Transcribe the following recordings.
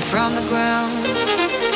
from the ground.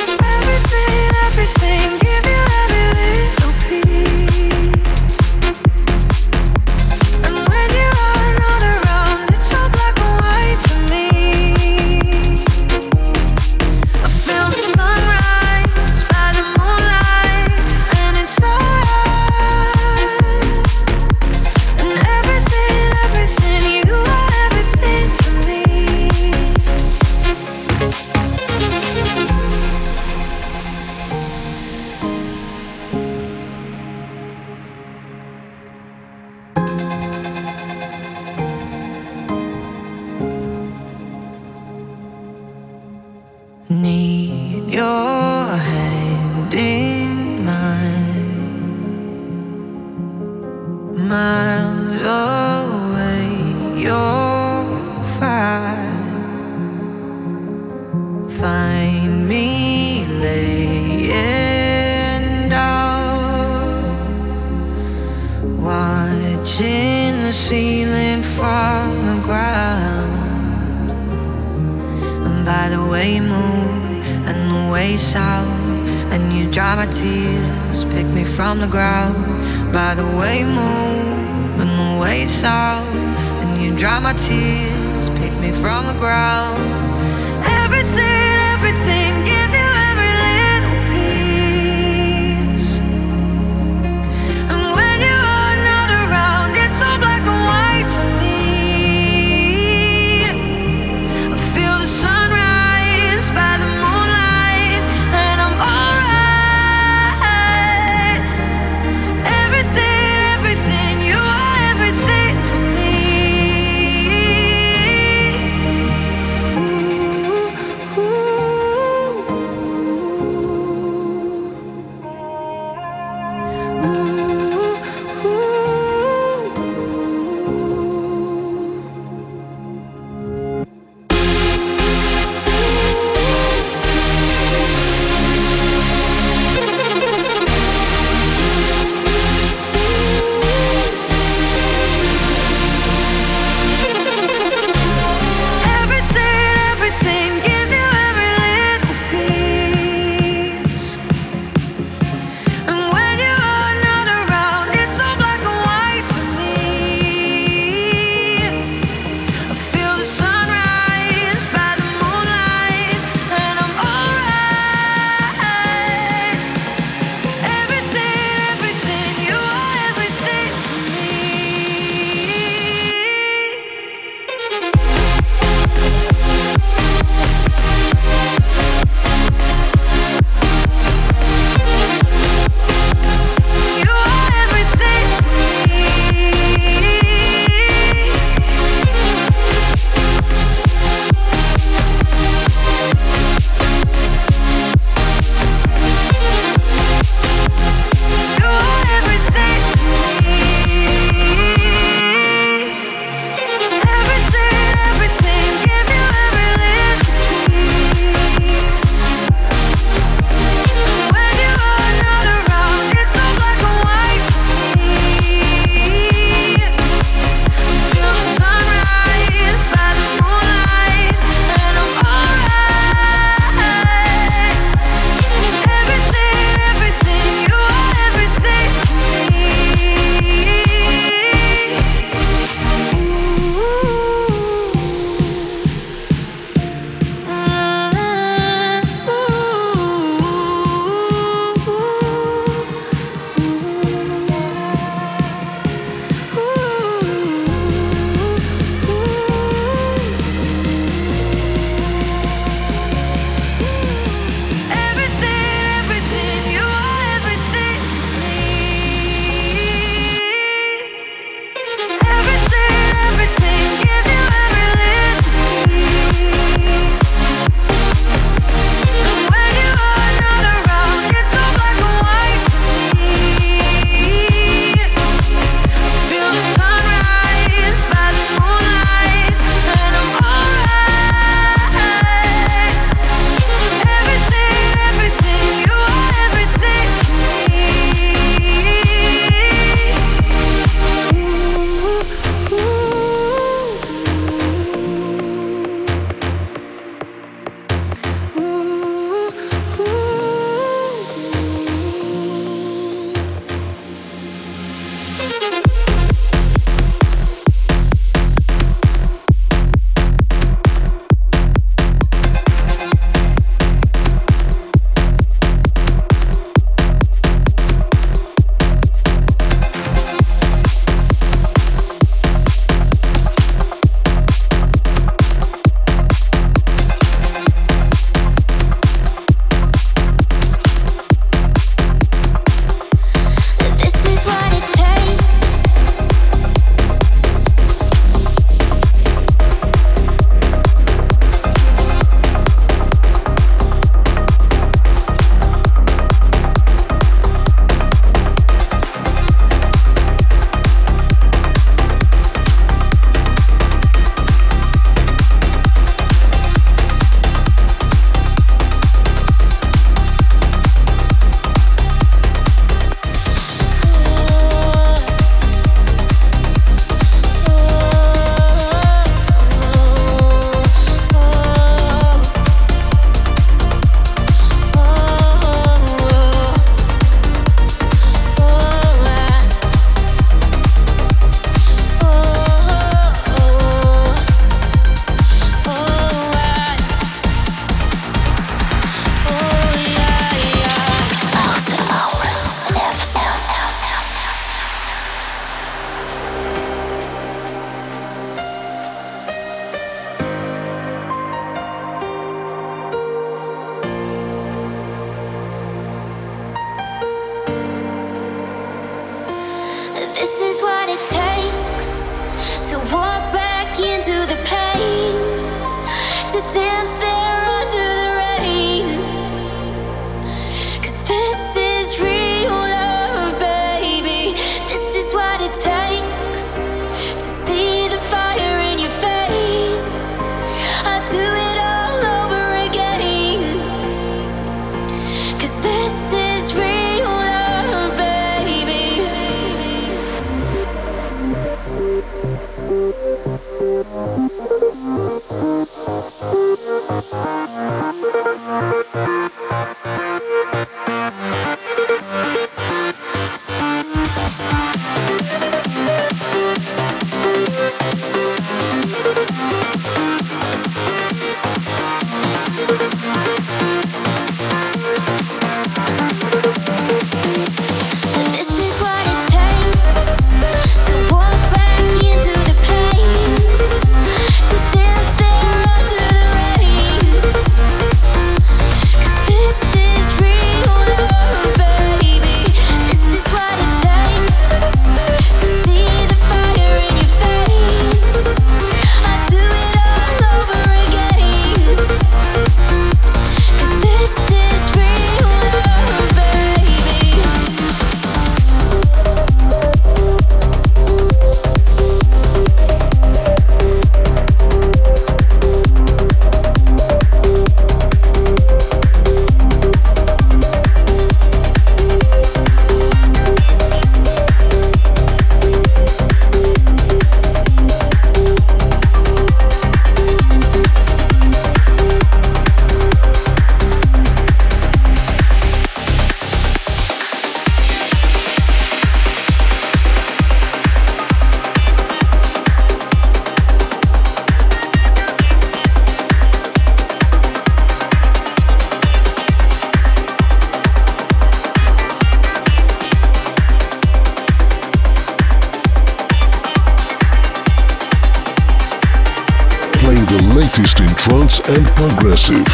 playing the latest in trance and progressive.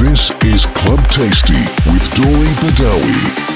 This is Club Tasty with Dori Badawi.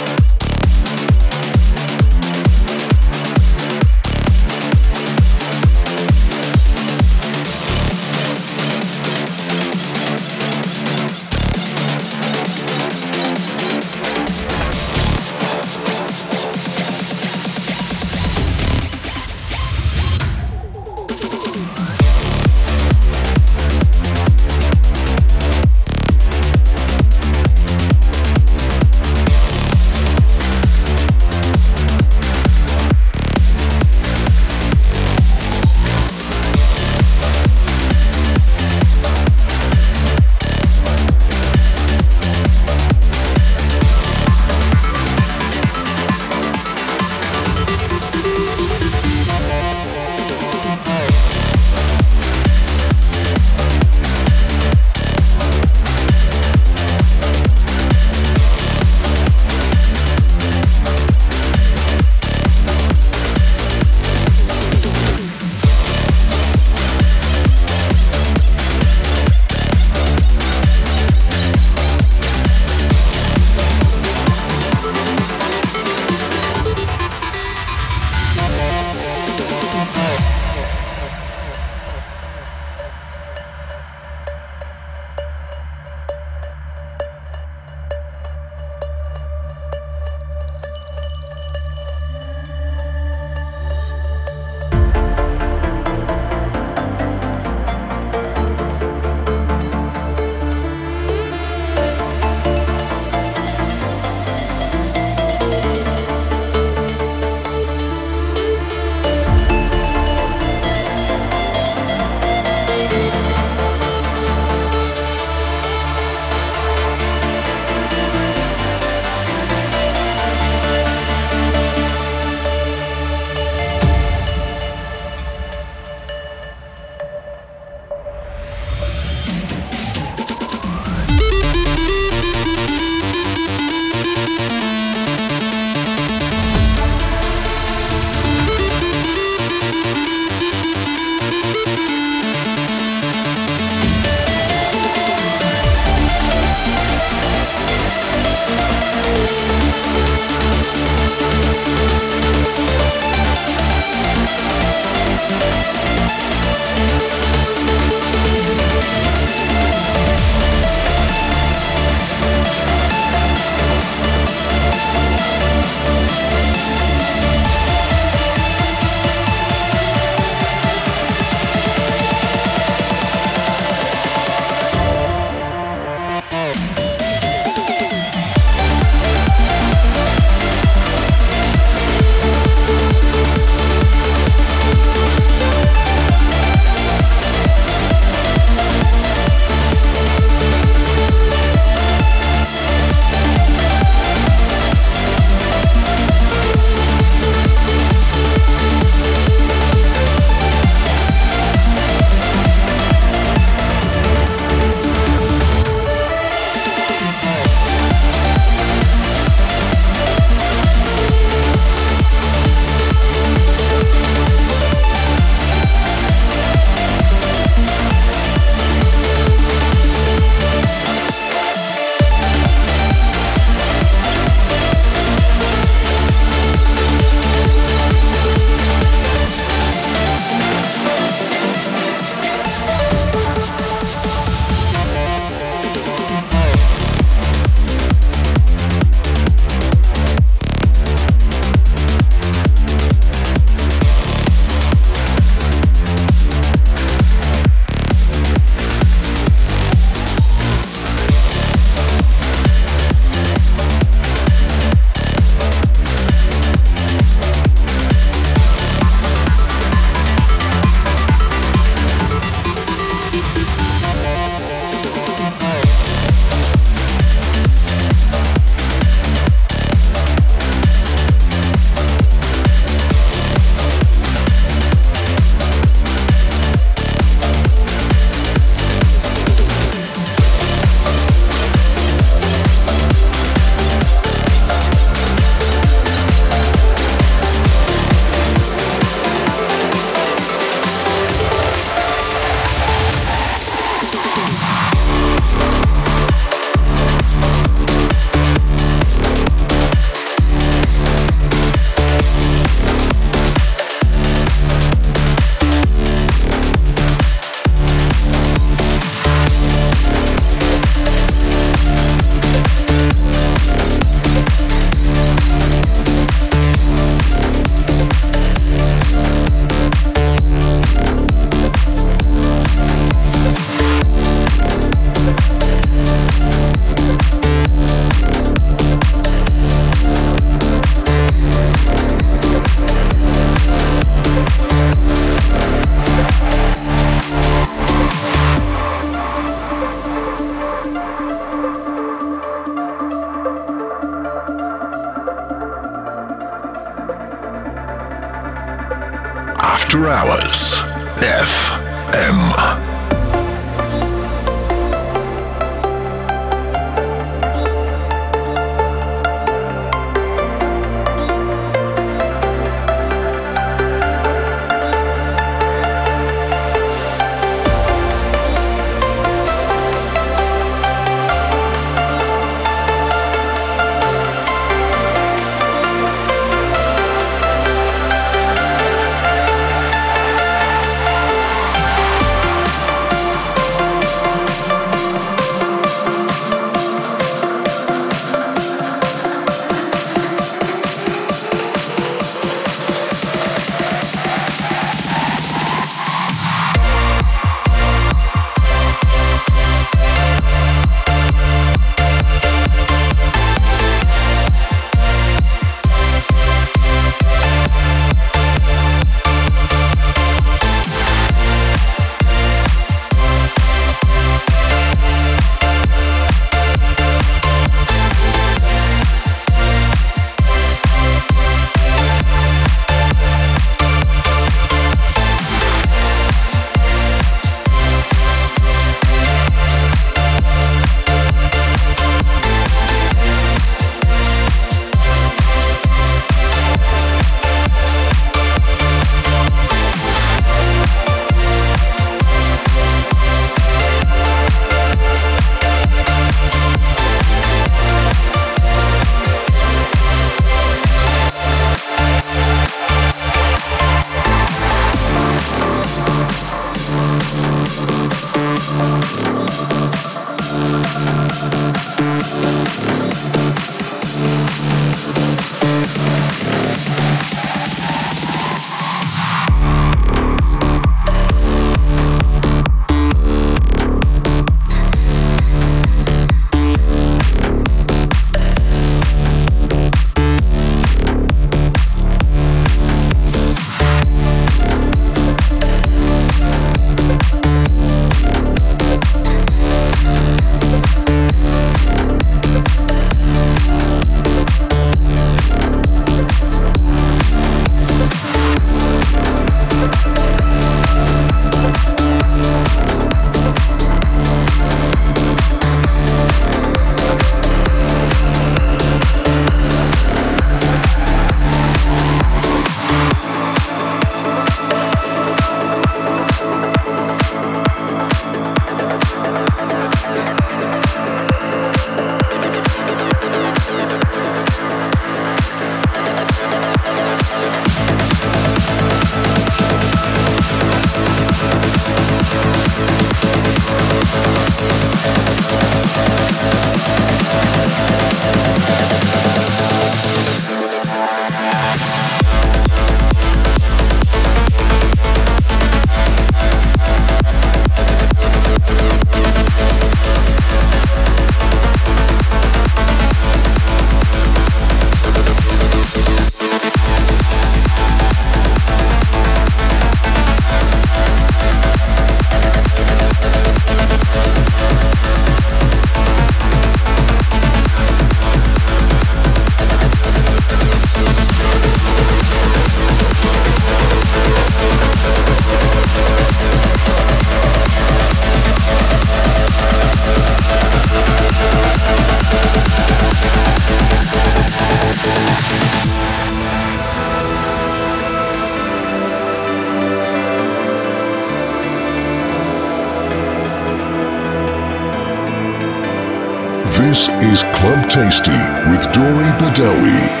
Tasty with Dori Badawi.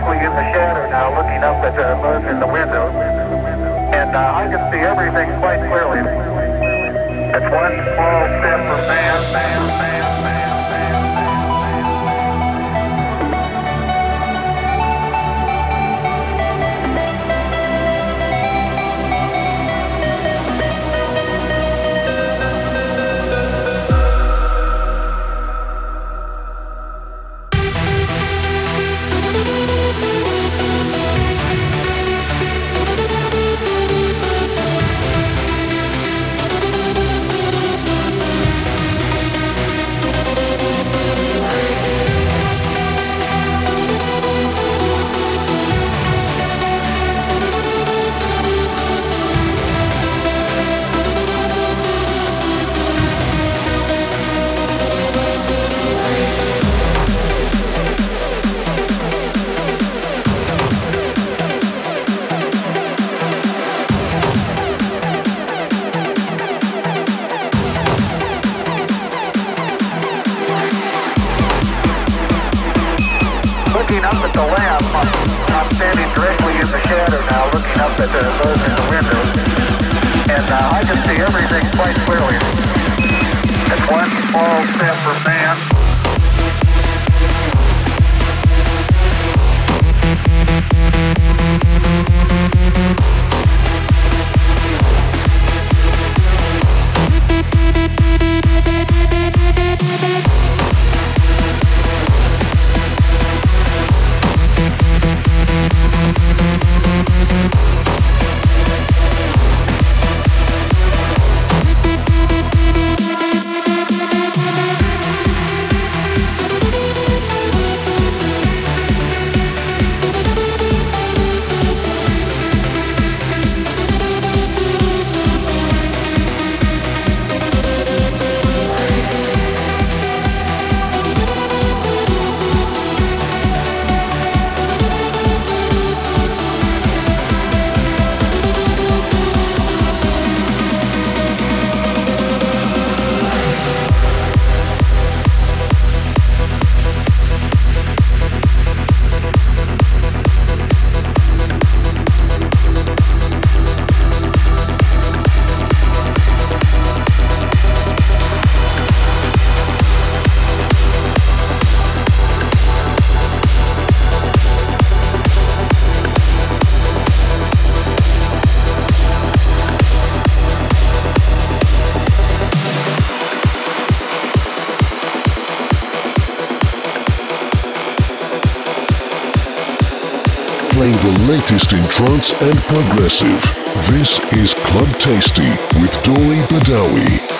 Directly in the shadow now, looking up at the moon in the window, and uh, I can see everything quite clearly. It's one small step for man, man, man, the shadow now, looking up at the moon in the window. And uh, I can see everything quite clearly. It's one small step for man. Latest in trance and progressive. This is Club Tasty with Dori Badawi.